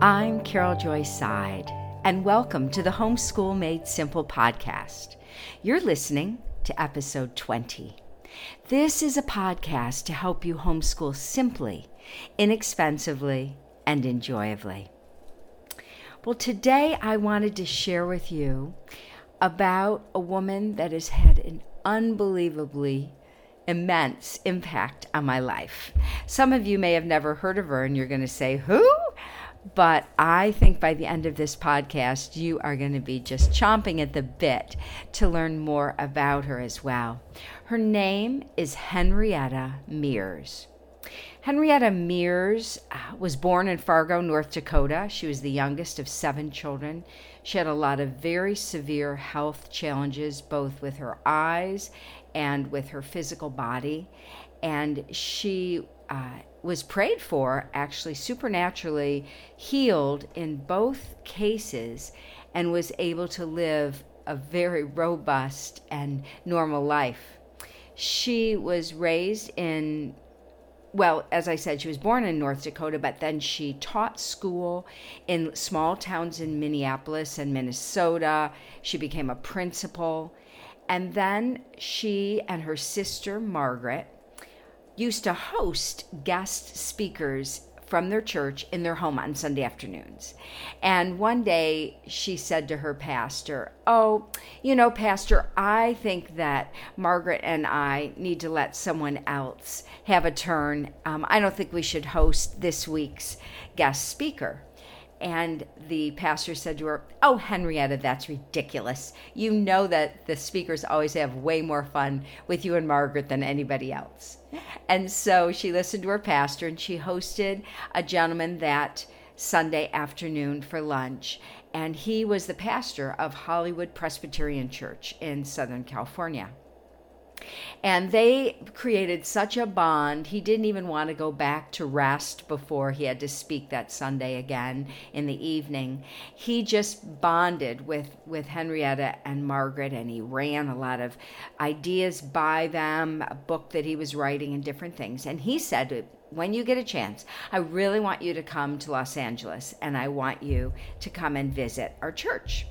I'm Carol Joy Seid, and welcome to the Homeschool Made Simple podcast. You're listening to episode 20. This is a podcast to help you homeschool simply, inexpensively, and enjoyably. Well, today I wanted to share with you about a woman that has had an unbelievably immense impact on my life. Some of you may have never heard of her, and you're going to say, Who? But I think by the end of this podcast, you are going to be just chomping at the bit to learn more about her as well. Her name is Henrietta Mears. Henrietta Mears uh, was born in Fargo, North Dakota. She was the youngest of seven children. She had a lot of very severe health challenges, both with her eyes and with her physical body. And she uh, was prayed for, actually supernaturally healed in both cases, and was able to live a very robust and normal life. She was raised in, well, as I said, she was born in North Dakota, but then she taught school in small towns in Minneapolis and Minnesota. She became a principal. And then she and her sister, Margaret, used to host guest speakers from their church in their home on Sunday afternoons. And one day she said to her pastor, Oh, you know, Pastor, I think that Margaret and I need to let someone else have a turn. Um, I don't think we should host this week's guest speaker. And the pastor said to her, Oh, Henrietta, that's ridiculous. You know that the speakers always have way more fun with you and Margaret than anybody else. And so she listened to her pastor and she hosted a gentleman that Sunday afternoon for lunch. And he was the pastor of Hollywood Presbyterian Church in Southern California. And they created such a bond. He didn't even want to go back to rest before he had to speak that Sunday again in the evening. He just bonded with, with Henrietta and Margaret, and he ran a lot of ideas by them, a book that he was writing, and different things. And he said, when you get a chance, I really want you to come to Los Angeles and I want you to come and visit our church.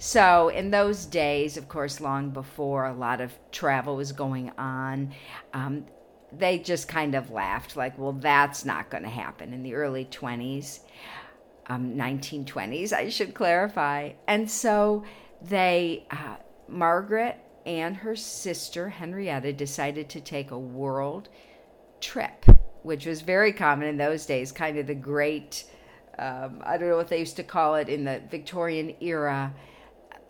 So, in those days, of course, long before a lot of travel was going on, um, they just kind of laughed, like, well, that's not going to happen in the early 20s, um, 1920s, I should clarify. And so they, uh, Margaret and her sister Henrietta decided to take a world trip, which was very common in those days, kind of the great um, I don't know what they used to call it in the Victorian era,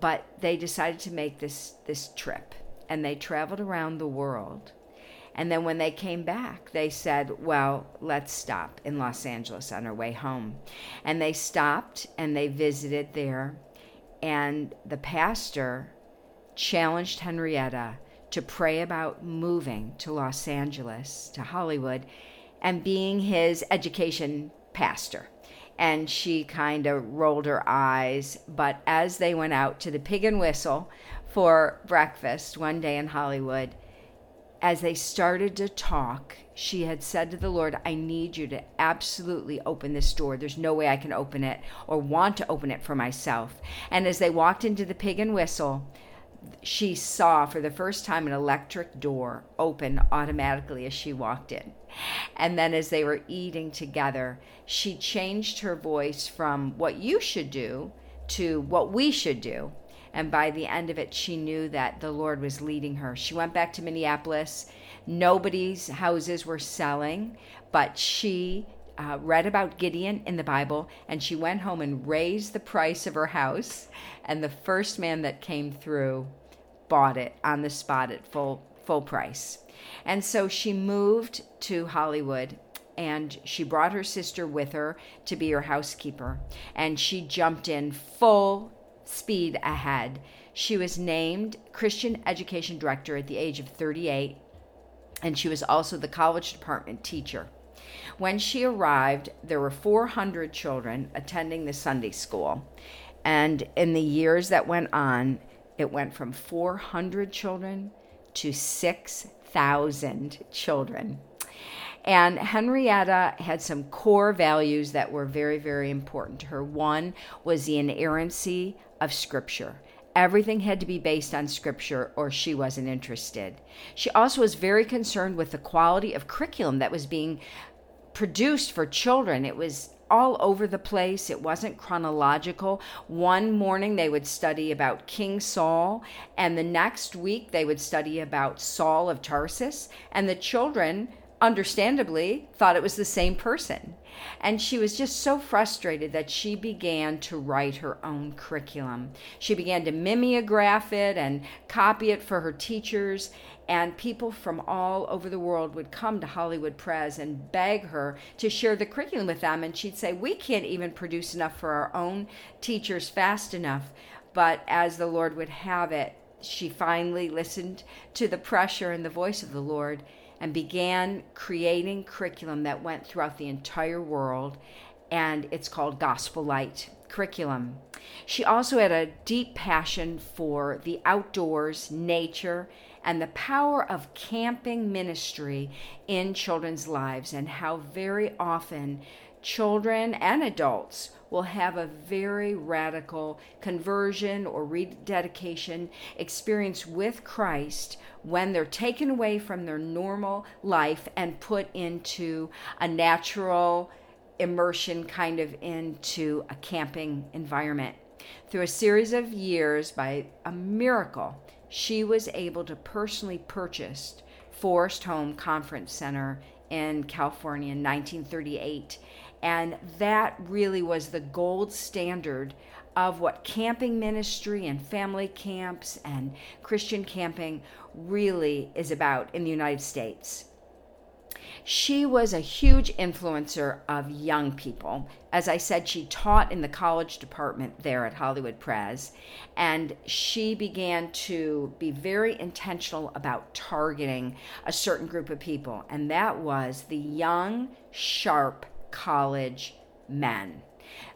but they decided to make this this trip, and they traveled around the world. And then when they came back, they said, Well, let's stop in Los Angeles on our way home. And they stopped and they visited there. And the pastor challenged Henrietta to pray about moving to Los Angeles, to Hollywood, and being his education pastor and she kind of rolled her eyes. But as they went out to the pig and whistle for breakfast one day in Hollywood, as they started to talk, she had said to the Lord, I need you to absolutely open this door. There's no way I can open it or want to open it for myself. And as they walked into the pig and whistle, she saw for the first time an electric door open automatically as she walked in. And then as they were eating together, she changed her voice from what you should do to what we should do. And by the end of it, she knew that the Lord was leading her. She went back to Minneapolis. Nobody's houses were selling, but she uh, read about Gideon in the Bible, and she went home and raised the price of her house. And the first man that came through bought it on the spot at full full price. And so she moved to Hollywood and she brought her sister with her to be her housekeeper. And she jumped in full speed ahead. She was named Christian Education Director at the age of 38, and she was also the college department teacher. When she arrived, there were 400 children attending the Sunday school. And in the years that went on, it went from 400 children to 6,000 children. And Henrietta had some core values that were very, very important to her. One was the inerrancy of Scripture. Everything had to be based on scripture or she wasn't interested. She also was very concerned with the quality of curriculum that was being produced for children. It was all over the place. It wasn't chronological. One morning they would study about King Saul, and the next week they would study about Saul of Tarsus, and the children understandably thought it was the same person. And she was just so frustrated that she began to write her own curriculum. She began to mimeograph it and copy it for her teachers. And people from all over the world would come to Hollywood Pres and beg her to share the curriculum with them. And she'd say, We can't even produce enough for our own teachers fast enough. But as the Lord would have it, she finally listened to the pressure and the voice of the Lord and began creating curriculum that went throughout the entire world, and it's called Gospel Light curriculum. She also had a deep passion for the outdoors, nature, and the power of camping ministry in children's lives, and how very often children and adults will have a very radical conversion or rededication experience with Christ when they're taken away from their normal life and put into a natural immersion kind of into a camping environment. Through a series of years, by a miracle, she was able to personally purchase Forest Home Conference Center in California in 1938 and that really was the gold standard of what camping ministry and family camps and Christian camping really is about in the United States. She was a huge influencer of young people. As I said, she taught in the college department there at Hollywood Pres, and she began to be very intentional about targeting a certain group of people, and that was the young, sharp, college men.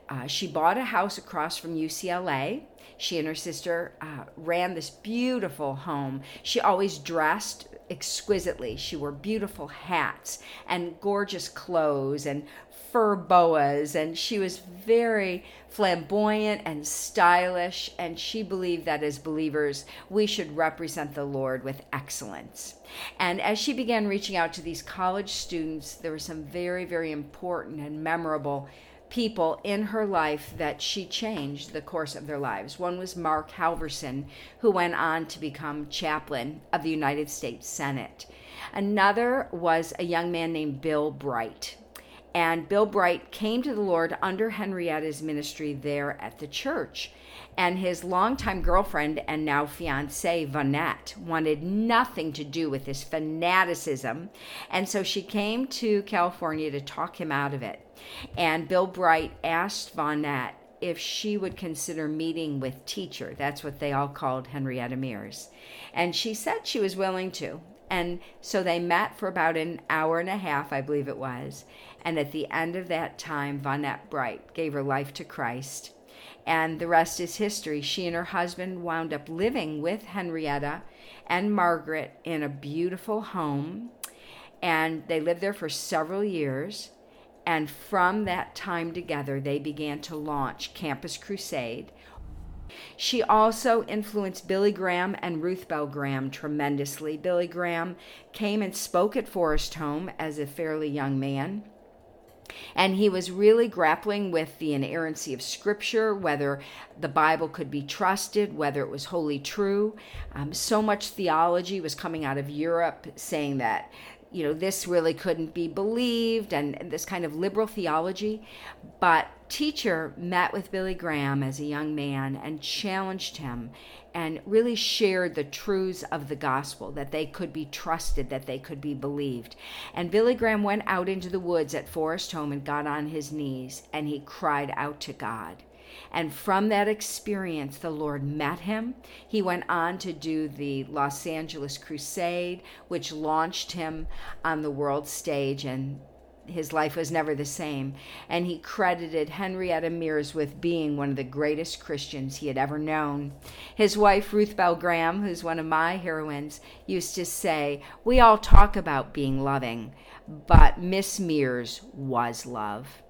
Uh, she bought a house across from UCLA. She and her sister uh, ran this beautiful home. She always dressed exquisitely. She wore beautiful hats and gorgeous clothes and fur boas, and she was very flamboyant and stylish. And she believed that as believers, we should represent the Lord with excellence. And as she began reaching out to these college students, there were some very, very important and memorable people in her life that she changed the course of their lives. One was Mark Halverson, who went on to become chaplain of the United States Senate. Another was a young man named Bill Bright. And Bill Bright came to the Lord under Henrietta's ministry there at the church. And his longtime girlfriend and now fiancee, Vonette, wanted nothing to do with this fanaticism. And so she came to California to talk him out of it. And Bill Bright asked Vonette if she would consider meeting with teacher. That's what they all called Henrietta Mears. And she said she was willing to. And so they met for about an hour and a half, I believe it was. And at the end of that time, Vonette Bright gave her life to Christ. And the rest is history. She and her husband wound up living with Henrietta and Margaret in a beautiful home. And they lived there for several years. And from that time together, they began to launch Campus Crusade. She also influenced Billy Graham and Ruth Bell Graham tremendously. Billy Graham came and spoke at Forest Home as a fairly young man. And he was really grappling with the inerrancy of Scripture, whether the Bible could be trusted, whether it was wholly true. Um, so much theology was coming out of Europe saying that you know, this really couldn't be believed and, and, this kind of liberal theology. But teacher met with Billy Graham as a young man and challenged him and really shared the truths of the gospel that they could be trusted, that they could be believed. And Billy Graham went out into the woods at Forest Home and got on his knees and he cried out to God. And from that experience, the Lord met him. He went on to do the Los Angeles Crusade, which launched him on the world stage. And his life was never the same. And he credited Henrietta Mears with being one of the greatest Christians he had ever known. His wife, Ruth Bell Graham, who's one of my heroines, used to say, We all talk about being loving, but Miss Mears was love.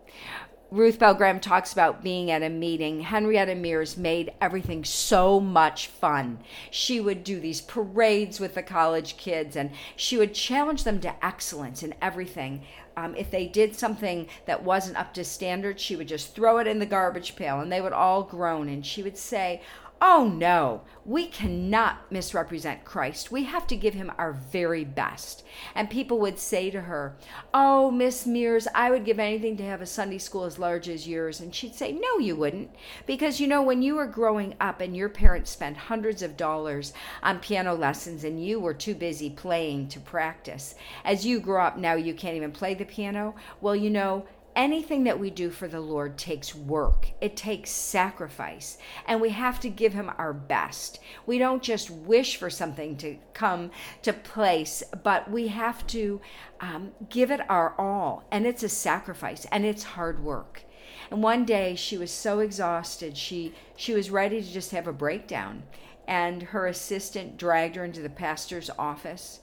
Ruth Bell Graham talks about being at a meeting. Henrietta Mears made everything so much fun. She would do these parades with the college kids and she would challenge them to excellence in everything. Um, if they did something that wasn't up to standard, she would just throw it in the garbage pail and they would all groan. And she would say, Oh no, we cannot misrepresent Christ. We have to give him our very best. And people would say to her, Oh, Miss Mears, I would give anything to have a Sunday school as large as yours. And she'd say, No, you wouldn't. Because you know, when you were growing up and your parents spent hundreds of dollars on piano lessons and you were too busy playing to practice, as you grow up now, you can't even play the piano. Well, you know, anything that we do for the Lord takes work, it takes sacrifice, and we have to give Him our best. We don't just wish for something to come to place, but we have to um, give it our all, and it's a sacrifice and it's hard work. And one day she was so exhausted, she she was ready to just have a breakdown, and her assistant dragged her into the pastor's office,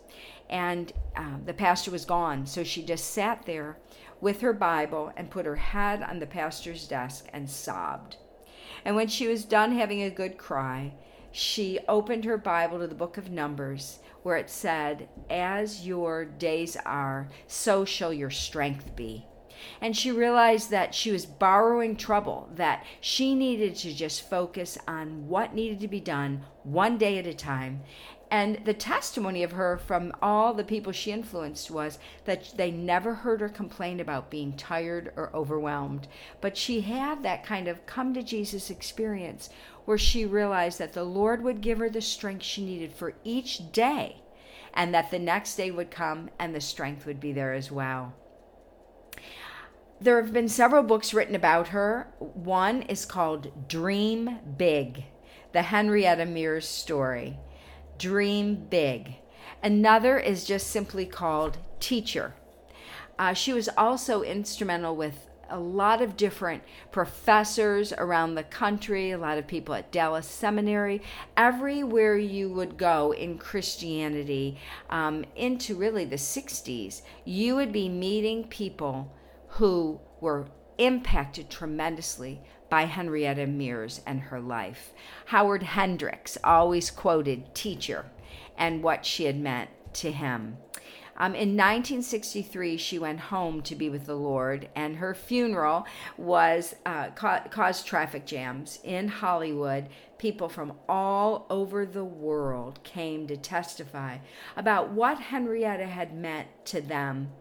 and um, the pastor was gone, so she just sat there with her Bible and put her head on the pastor's desk and sobbed. And when she was done having a good cry, she opened her Bible to the book of Numbers, where it said, As your days are, so shall your strength be. And she realized that she was borrowing trouble, that she needed to just focus on what needed to be done one day at a time, and the testimony of her from all the people she influenced was that they never heard her complain about being tired or overwhelmed. But she had that kind of come to Jesus experience where she realized that the Lord would give her the strength she needed for each day, and that the next day would come and the strength would be there as well. There have been several books written about her. One is called Dream Big, the Henrietta Mears story. Dream Big. Another is just simply called Teacher. Uh, she was also instrumental with a lot of different professors around the country, a lot of people at Dallas Seminary, everywhere you would go in Christianity um, into really the 60s, you would be meeting people who were impacted tremendously by Henrietta Mears and her life. Howard Hendricks always quoted teacher and what she had meant to him. Um, in 1963, she went home to be with the Lord, and her funeral was uh, ca- caused traffic jams in Hollywood. People from all over the world came to testify about what Henrietta had meant to them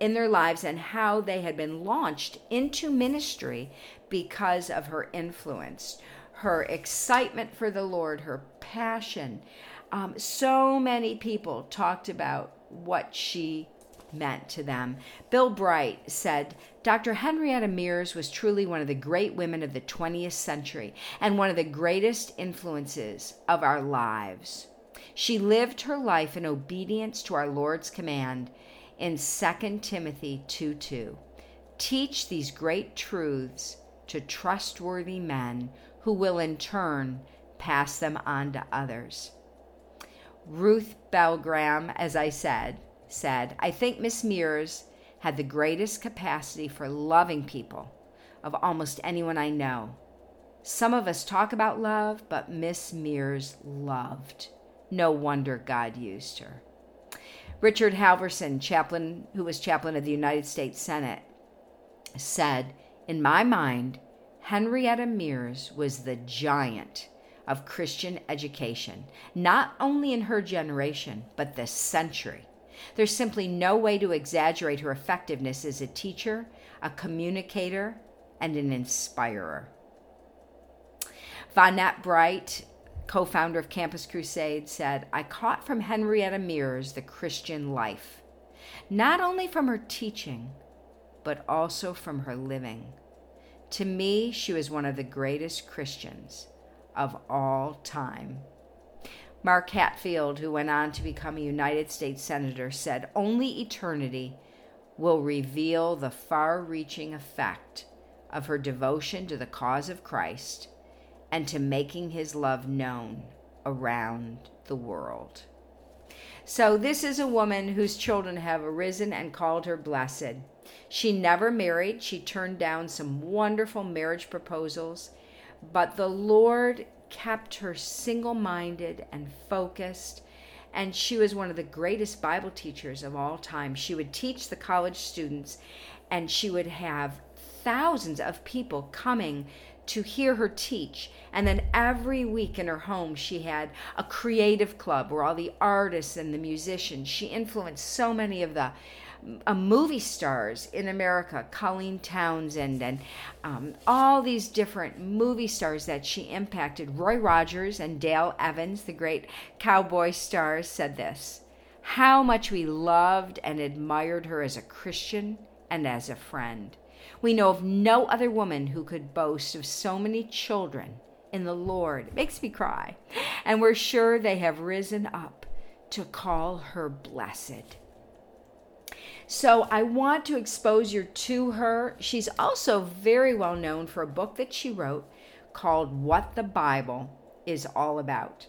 in their lives and how they had been launched into ministry because of her influence, her excitement for the Lord, her passion. Um, so many people talked about what she meant to them. Bill Bright said, Dr. Henrietta Mears was truly one of the great women of the 20th century and one of the greatest influences of our lives. She lived her life in obedience to our Lord's command in 2 Timothy 2 2. Teach these great truths to trustworthy men who will in turn pass them on to others. Ruth Bell Graham, as I said, said, I think Miss Mears had the greatest capacity for loving people of almost anyone I know. Some of us talk about love, but Miss Mears loved. No wonder God used her. Richard Halverson, chaplain who was chaplain of the United States Senate, said, "In my mind, Henrietta Mears was the giant of Christian education, not only in her generation, but this century. There's simply no way to exaggerate her effectiveness as a teacher, a communicator, and an inspirer. Vonette Bright co founder of Campus Crusade, said, I caught from Henrietta Mears the Christian life, not only from her teaching, but also from her living. To me, she was one of the greatest Christians of all time. Mark Hatfield, who went on to become a United States Senator, said, Only eternity will reveal the far reaching effect of her devotion to the cause of Christ and to making his love known around the world. So, this is a woman whose children have arisen and called her blessed. She never married. She turned down some wonderful marriage proposals, but the Lord kept her single minded and focused. And she was one of the greatest Bible teachers of all time. She would teach the college students, and she would have thousands of people coming to hear her teach. And then every week in her home, she had a creative club where all the artists and the musicians, she influenced so many of the uh, movie stars in America, Colleen Townsend, and um, all these different movie stars that she impacted. Roy Rogers and Dale Evans, the great cowboy stars, said this how much we loved and admired her as a Christian and as a friend. We know of no other woman who could boast of so many children in the Lord. It makes me cry. And we're sure they have risen up to call her blessed. So I want to expose you to her. She's also very well known for a book that she wrote called What the Bible is All About.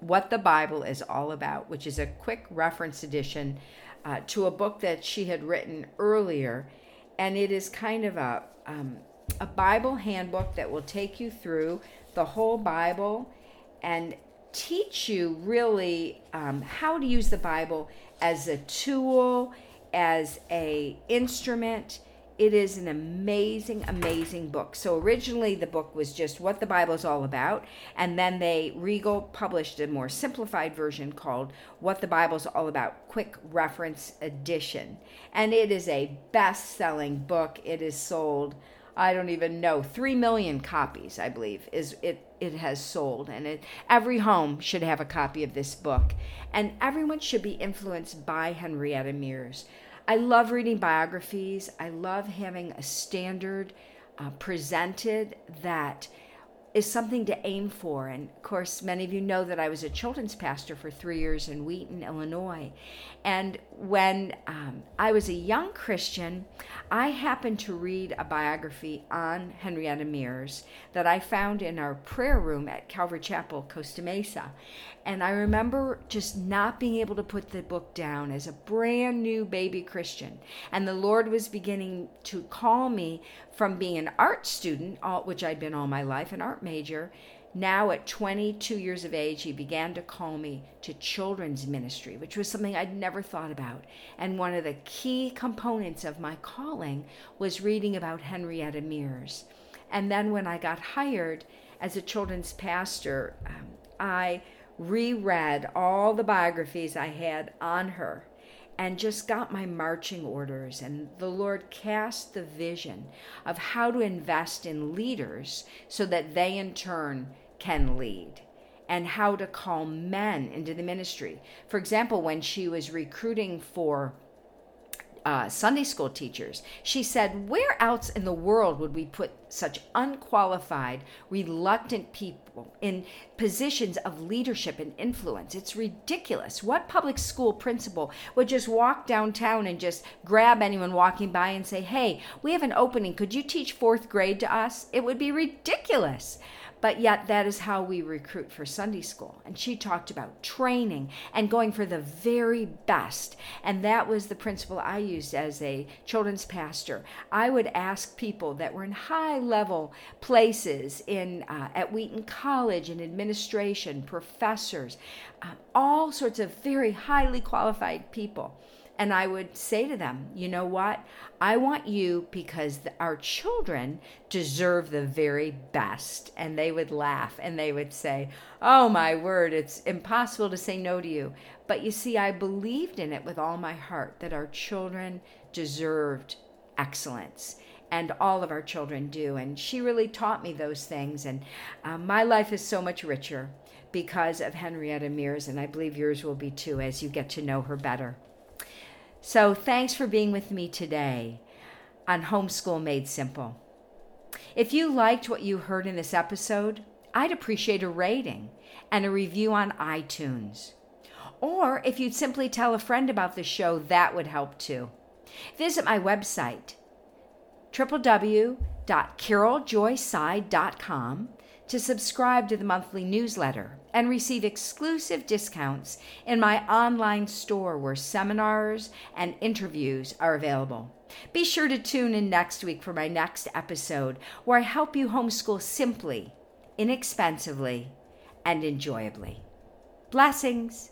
What the Bible is All About, which is a quick reference edition uh, to a book that she had written earlier and it is kind of a um, a Bible handbook that will take you through the whole Bible and teach you really um, how to use the Bible as a tool, as a instrument, it is an amazing, amazing book. So originally the book was just what the Bible is all about, and then they Regal published a more simplified version called What the Bible is All About Quick Reference Edition. And it is a best-selling book. It is sold I don't even know, 3 million copies, I believe, is it it has sold and it every home should have a copy of this book and everyone should be influenced by Henrietta Mears. I love reading biographies. I love having a standard uh, presented that is something to aim for. And of course, many of you know that I was a children's pastor for three years in Wheaton, Illinois. And when um, I was a young Christian, I happened to read a biography on Henrietta Mears that I found in our prayer room at Calvary Chapel, Costa Mesa. And I remember just not being able to put the book down as a brand new baby Christian. And the Lord was beginning to call me from being an art student, which I'd been all my life, an art major. Now, at 22 years of age, he began to call me to children's ministry, which was something I'd never thought about. And one of the key components of my calling was reading about Henrietta Mears. And then, when I got hired as a children's pastor, um, I reread all the biographies I had on her and just got my marching orders. And the Lord cast the vision of how to invest in leaders so that they in turn can lead and how to call men into the ministry. For example, when she was recruiting for uh, Sunday school teachers. She said, Where else in the world would we put such unqualified, reluctant people in positions of leadership and influence? It's ridiculous. What public school principal would just walk downtown and just grab anyone walking by and say, Hey, we have an opening. Could you teach fourth grade to us? It would be ridiculous. But yet, that is how we recruit for Sunday school. And she talked about training and going for the very best. And that was the principle I used as a children's pastor. I would ask people that were in high level places in uh, at Wheaton College in administration, professors, uh, all sorts of very highly qualified people and I would say to them, you know what? I want you because our children deserve the very best. And they would laugh and they would say, oh my word, it's impossible to say no to you. But you see, I believed in it with all my heart that our children deserved excellence and all of our children do. And she really taught me those things. And uh, my life is so much richer because of Henrietta Mears, and I believe yours will be too as you get to know her better. So thanks for being with me today on Homeschool Made Simple. If you liked what you heard in this episode, I'd appreciate a rating and a review on iTunes. Or if you'd simply tell a friend about the show, that would help too. Visit my website, www.caroljoyseid.com, to subscribe to the monthly newsletter and receive exclusive discounts in my online store where seminars and interviews are available. Be sure to tune in next week for my next episode where I help you homeschool simply, inexpensively, and enjoyably. Blessings.